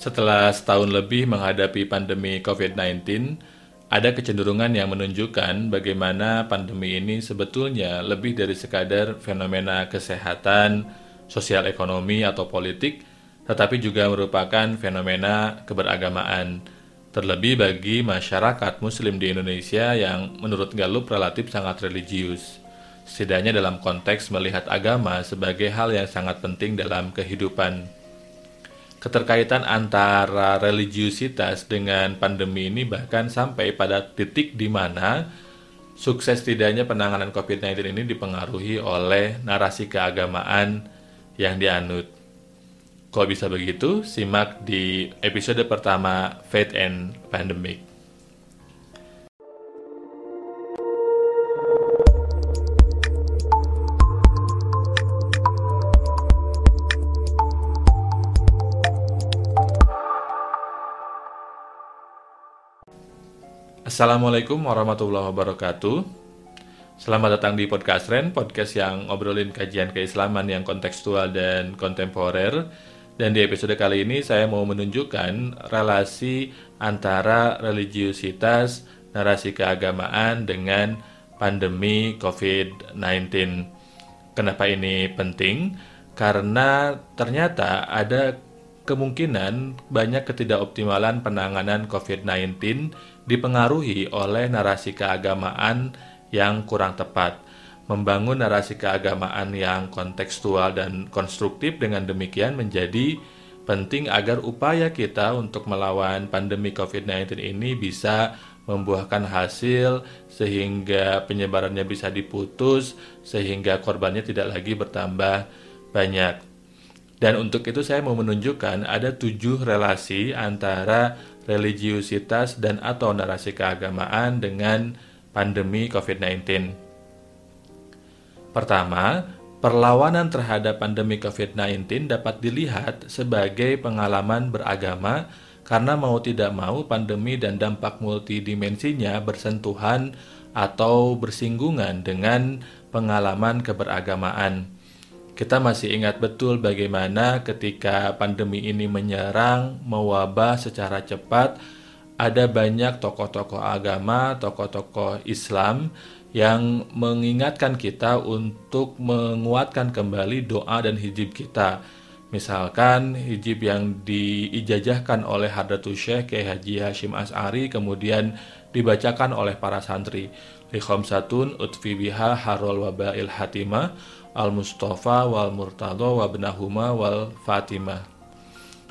Setelah setahun lebih menghadapi pandemi COVID-19, ada kecenderungan yang menunjukkan bagaimana pandemi ini sebetulnya lebih dari sekadar fenomena kesehatan, sosial ekonomi atau politik, tetapi juga merupakan fenomena keberagamaan. Terlebih bagi masyarakat muslim di Indonesia yang menurut Gallup relatif sangat religius. Setidaknya dalam konteks melihat agama sebagai hal yang sangat penting dalam kehidupan keterkaitan antara religiusitas dengan pandemi ini bahkan sampai pada titik di mana sukses tidaknya penanganan COVID-19 ini dipengaruhi oleh narasi keagamaan yang dianut. Kok bisa begitu? Simak di episode pertama Faith and Pandemic. Assalamualaikum warahmatullahi wabarakatuh. Selamat datang di podcast Ren, podcast yang ngobrolin kajian keislaman yang kontekstual dan kontemporer. Dan di episode kali ini saya mau menunjukkan relasi antara religiusitas, narasi keagamaan dengan pandemi COVID-19. Kenapa ini penting? Karena ternyata ada kemungkinan banyak ketidakoptimalan penanganan COVID-19 dipengaruhi oleh narasi keagamaan yang kurang tepat. Membangun narasi keagamaan yang kontekstual dan konstruktif dengan demikian menjadi penting agar upaya kita untuk melawan pandemi COVID-19 ini bisa membuahkan hasil sehingga penyebarannya bisa diputus sehingga korbannya tidak lagi bertambah banyak. Dan untuk itu saya mau menunjukkan ada tujuh relasi antara religiusitas dan atau narasi keagamaan dengan pandemi COVID-19. Pertama, perlawanan terhadap pandemi COVID-19 dapat dilihat sebagai pengalaman beragama karena mau tidak mau pandemi dan dampak multidimensinya bersentuhan atau bersinggungan dengan pengalaman keberagamaan. Kita masih ingat betul bagaimana ketika pandemi ini menyerang, mewabah secara cepat, ada banyak tokoh-tokoh agama, tokoh-tokoh Islam yang mengingatkan kita untuk menguatkan kembali doa dan hijib kita. Misalkan hijib yang diijajahkan oleh Hadratus Syekh Kiai Haji Hashim As'ari kemudian dibacakan oleh para santri. Likhomsatun utfi biha harol wabail hatimah Al-Mustafa wal Murtado wa benahuma wal Fatimah.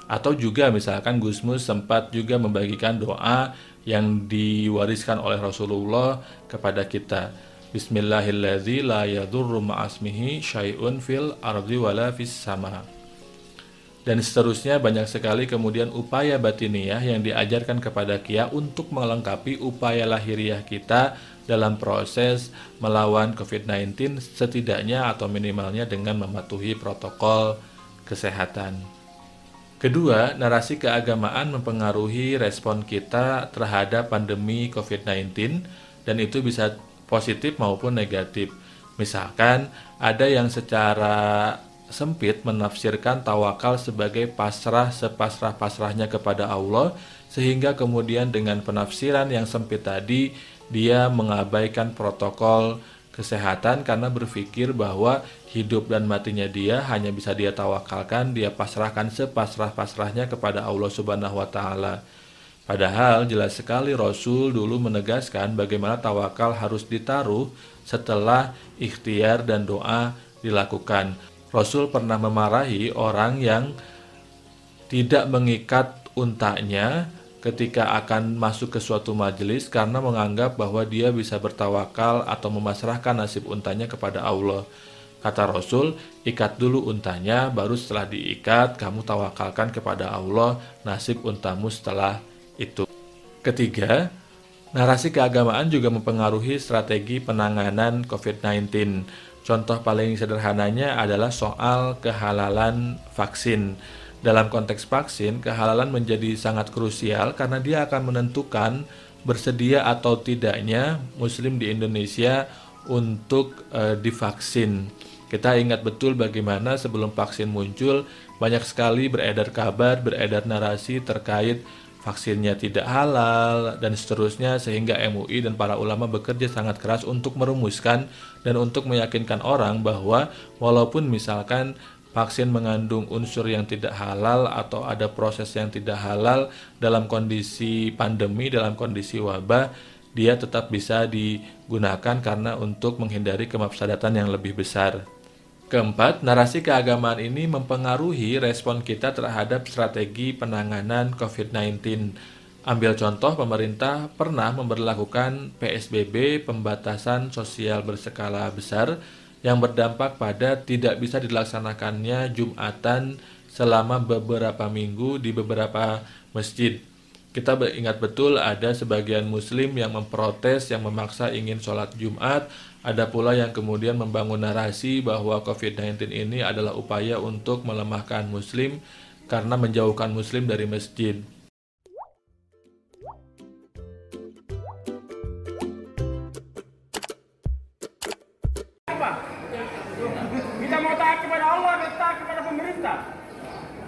Atau juga misalkan Gusmus sempat juga membagikan doa yang diwariskan oleh Rasulullah kepada kita. Bismillahirrahmanirrahim la yadurru ma'asmihi syai'un fil ardi wala fis sama. Dan seterusnya banyak sekali kemudian upaya batiniah yang diajarkan kepada Kia untuk melengkapi upaya lahiriah kita dalam proses melawan COVID-19 setidaknya atau minimalnya dengan mematuhi protokol kesehatan. Kedua, narasi keagamaan mempengaruhi respon kita terhadap pandemi COVID-19 dan itu bisa positif maupun negatif. Misalkan ada yang secara sempit menafsirkan tawakal sebagai pasrah sepasrah-pasrahnya kepada Allah sehingga kemudian dengan penafsiran yang sempit tadi dia mengabaikan protokol kesehatan karena berpikir bahwa hidup dan matinya dia hanya bisa dia tawakalkan, dia pasrahkan sepasrah-pasrahnya kepada Allah Subhanahu wa taala. Padahal jelas sekali Rasul dulu menegaskan bagaimana tawakal harus ditaruh setelah ikhtiar dan doa dilakukan. Rasul pernah memarahi orang yang tidak mengikat untanya ketika akan masuk ke suatu majelis karena menganggap bahwa dia bisa bertawakal atau memasrahkan nasib untanya kepada Allah. Kata Rasul, ikat dulu untanya, baru setelah diikat, kamu tawakalkan kepada Allah nasib untamu setelah itu. Ketiga, narasi keagamaan juga mempengaruhi strategi penanganan COVID-19. Contoh paling sederhananya adalah soal kehalalan vaksin. Dalam konteks vaksin, kehalalan menjadi sangat krusial karena dia akan menentukan bersedia atau tidaknya muslim di Indonesia untuk e, divaksin. Kita ingat betul bagaimana sebelum vaksin muncul, banyak sekali beredar kabar, beredar narasi terkait vaksinnya tidak halal, dan seterusnya sehingga MUI dan para ulama bekerja sangat keras untuk merumuskan dan untuk meyakinkan orang bahwa walaupun misalkan vaksin mengandung unsur yang tidak halal atau ada proses yang tidak halal dalam kondisi pandemi, dalam kondisi wabah, dia tetap bisa digunakan karena untuk menghindari kemafsadatan yang lebih besar. Keempat, narasi keagamaan ini mempengaruhi respon kita terhadap strategi penanganan COVID-19. Ambil contoh, pemerintah pernah memperlakukan PSBB pembatasan sosial berskala besar yang berdampak pada tidak bisa dilaksanakannya Jumatan selama beberapa minggu di beberapa masjid. Kita ingat betul ada sebagian muslim yang memprotes, yang memaksa ingin sholat Jumat, ada pula yang kemudian membangun narasi bahwa COVID-19 ini adalah upaya untuk melemahkan Muslim karena menjauhkan Muslim dari masjid.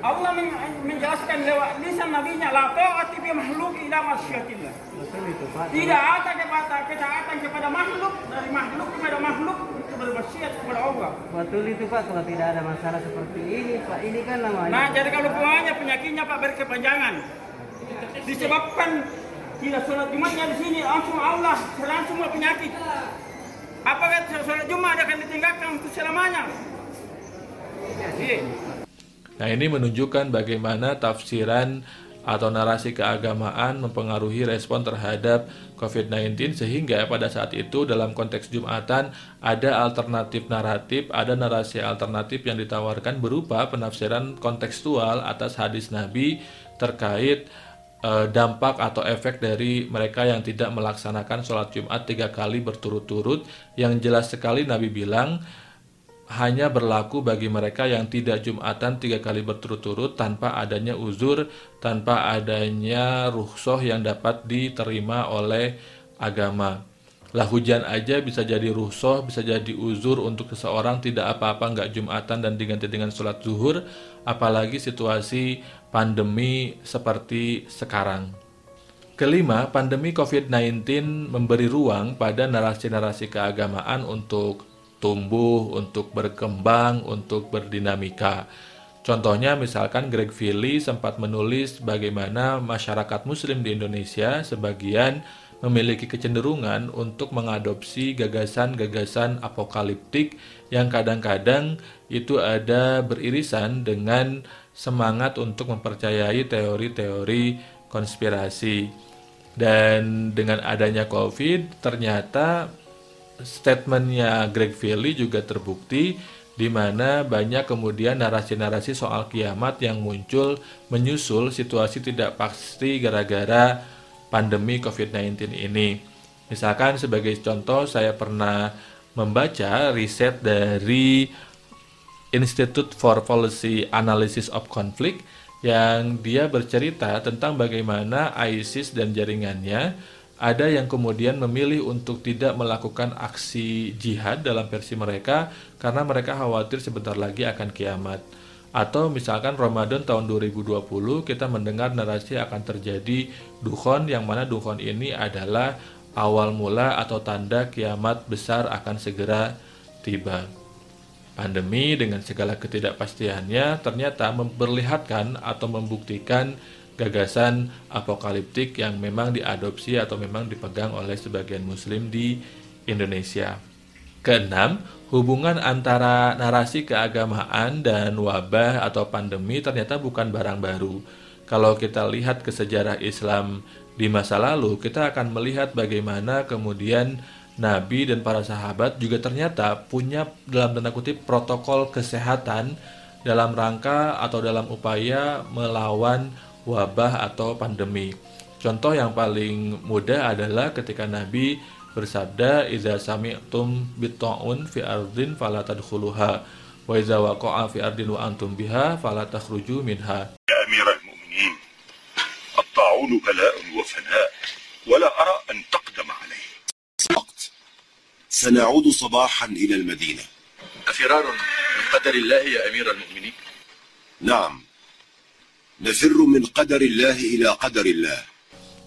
Allah menjelaskan lewat lisan nabinya la ta'ati bi makhluk ila masyiatillah. Tidak ada kepada ketaatan kepada makhluk dari makhluk kepada makhluk itu bermaksiat kepada Allah. Betul itu Pak, kalau tidak ada masalah seperti ini Pak, ini kan namanya. Nah, jadi kalau puanya penyakitnya Pak berkepanjangan. Disebabkan tidak sholat Jumatnya di sini langsung Allah serang semua penyakit. Apakah sholat Jumat akan ditinggalkan untuk selamanya? Iya. Nah, ini menunjukkan bagaimana tafsiran atau narasi keagamaan mempengaruhi respon terhadap COVID-19 sehingga pada saat itu dalam konteks Jumatan ada alternatif naratif, ada narasi alternatif yang ditawarkan berupa penafsiran kontekstual atas hadis Nabi terkait eh, dampak atau efek dari mereka yang tidak melaksanakan sholat Jumat tiga kali berturut-turut. Yang jelas sekali Nabi bilang hanya berlaku bagi mereka yang tidak Jumatan tiga kali berturut-turut tanpa adanya uzur, tanpa adanya ruhsoh yang dapat diterima oleh agama. Lah hujan aja bisa jadi ruhsoh, bisa jadi uzur untuk seseorang tidak apa-apa nggak Jumatan dan diganti dengan sholat zuhur, apalagi situasi pandemi seperti sekarang. Kelima, pandemi COVID-19 memberi ruang pada narasi-narasi keagamaan untuk tumbuh, untuk berkembang, untuk berdinamika. Contohnya misalkan Greg Philly sempat menulis bagaimana masyarakat muslim di Indonesia sebagian memiliki kecenderungan untuk mengadopsi gagasan-gagasan apokaliptik yang kadang-kadang itu ada beririsan dengan semangat untuk mempercayai teori-teori konspirasi. Dan dengan adanya COVID, ternyata statementnya Greg Valley juga terbukti di mana banyak kemudian narasi-narasi soal kiamat yang muncul menyusul situasi tidak pasti gara-gara pandemi COVID-19 ini. Misalkan sebagai contoh saya pernah membaca riset dari Institute for Policy Analysis of Conflict yang dia bercerita tentang bagaimana ISIS dan jaringannya ada yang kemudian memilih untuk tidak melakukan aksi jihad dalam versi mereka karena mereka khawatir sebentar lagi akan kiamat. Atau misalkan Ramadan tahun 2020 kita mendengar narasi akan terjadi dukhon yang mana dukhon ini adalah awal mula atau tanda kiamat besar akan segera tiba. Pandemi dengan segala ketidakpastiannya ternyata memperlihatkan atau membuktikan gagasan apokaliptik yang memang diadopsi atau memang dipegang oleh sebagian muslim di Indonesia. Keenam, hubungan antara narasi keagamaan dan wabah atau pandemi ternyata bukan barang baru. Kalau kita lihat ke sejarah Islam di masa lalu, kita akan melihat bagaimana kemudian Nabi dan para sahabat juga ternyata punya dalam tanda kutip protokol kesehatan dalam rangka atau dalam upaya melawan wabah atau pandemi. Contoh yang paling mudah adalah ketika Nabi bersabda idza sami'tum bitta'un fi ardin fala tadkhuluha wa idza waqa'a fi ardin wa antum biha fala takhruju minha. Ya Amiral Mu'minin, at-ta'un bala'un wa fana' ولا أرى أن تقدم عليه وقت سنعود صباحا إلى المدينة أفرار من قدر الله يا أمير المؤمنين نعم nafirru min qadarillah ila qadarillah.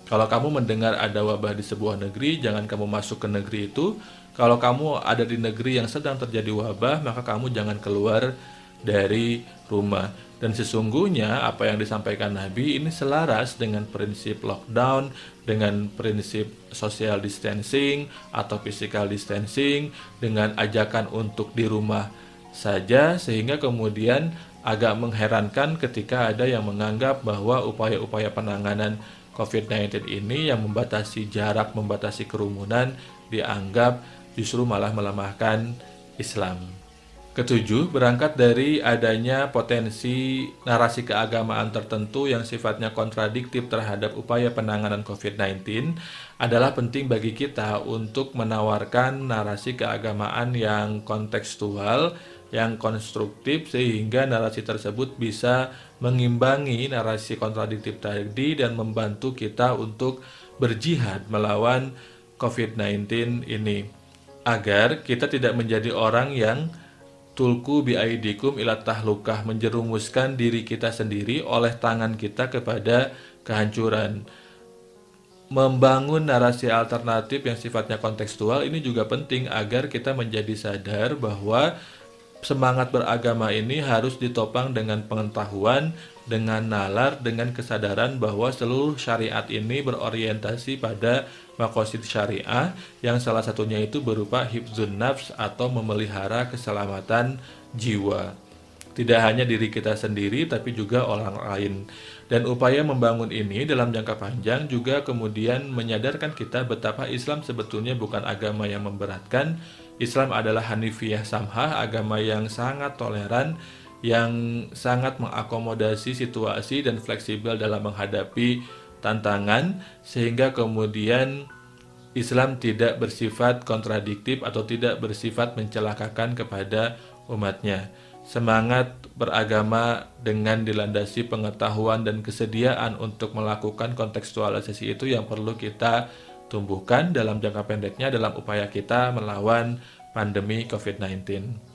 Kalau kamu mendengar ada wabah di sebuah negeri, jangan kamu masuk ke negeri itu. Kalau kamu ada di negeri yang sedang terjadi wabah, maka kamu jangan keluar dari rumah. Dan sesungguhnya apa yang disampaikan Nabi ini selaras dengan prinsip lockdown, dengan prinsip social distancing atau physical distancing, dengan ajakan untuk di rumah saja sehingga kemudian agak mengherankan ketika ada yang menganggap bahwa upaya-upaya penanganan COVID-19 ini yang membatasi jarak, membatasi kerumunan dianggap justru malah melemahkan Islam. Ketujuh, berangkat dari adanya potensi narasi keagamaan tertentu yang sifatnya kontradiktif terhadap upaya penanganan COVID-19 adalah penting bagi kita untuk menawarkan narasi keagamaan yang kontekstual, yang konstruktif sehingga narasi tersebut bisa mengimbangi narasi kontradiktif tadi dan membantu kita untuk berjihad melawan COVID-19 ini. Agar kita tidak menjadi orang yang tulku biaidikum ila tahlukah menjerumuskan diri kita sendiri oleh tangan kita kepada kehancuran. Membangun narasi alternatif yang sifatnya kontekstual ini juga penting agar kita menjadi sadar bahwa semangat beragama ini harus ditopang dengan pengetahuan, dengan nalar, dengan kesadaran bahwa seluruh syariat ini berorientasi pada makosid syariah yang salah satunya itu berupa hibzun nafs atau memelihara keselamatan jiwa. Tidak hanya diri kita sendiri tapi juga orang lain. Dan upaya membangun ini dalam jangka panjang juga kemudian menyadarkan kita betapa Islam sebetulnya bukan agama yang memberatkan, Islam adalah Hanifiyah Samhah, agama yang sangat toleran, yang sangat mengakomodasi situasi dan fleksibel dalam menghadapi tantangan, sehingga kemudian Islam tidak bersifat kontradiktif atau tidak bersifat mencelakakan kepada umatnya. Semangat beragama dengan dilandasi pengetahuan dan kesediaan untuk melakukan kontekstualisasi itu yang perlu kita tumbuhkan dalam jangka pendeknya dalam upaya kita melawan pandemi COVID-19.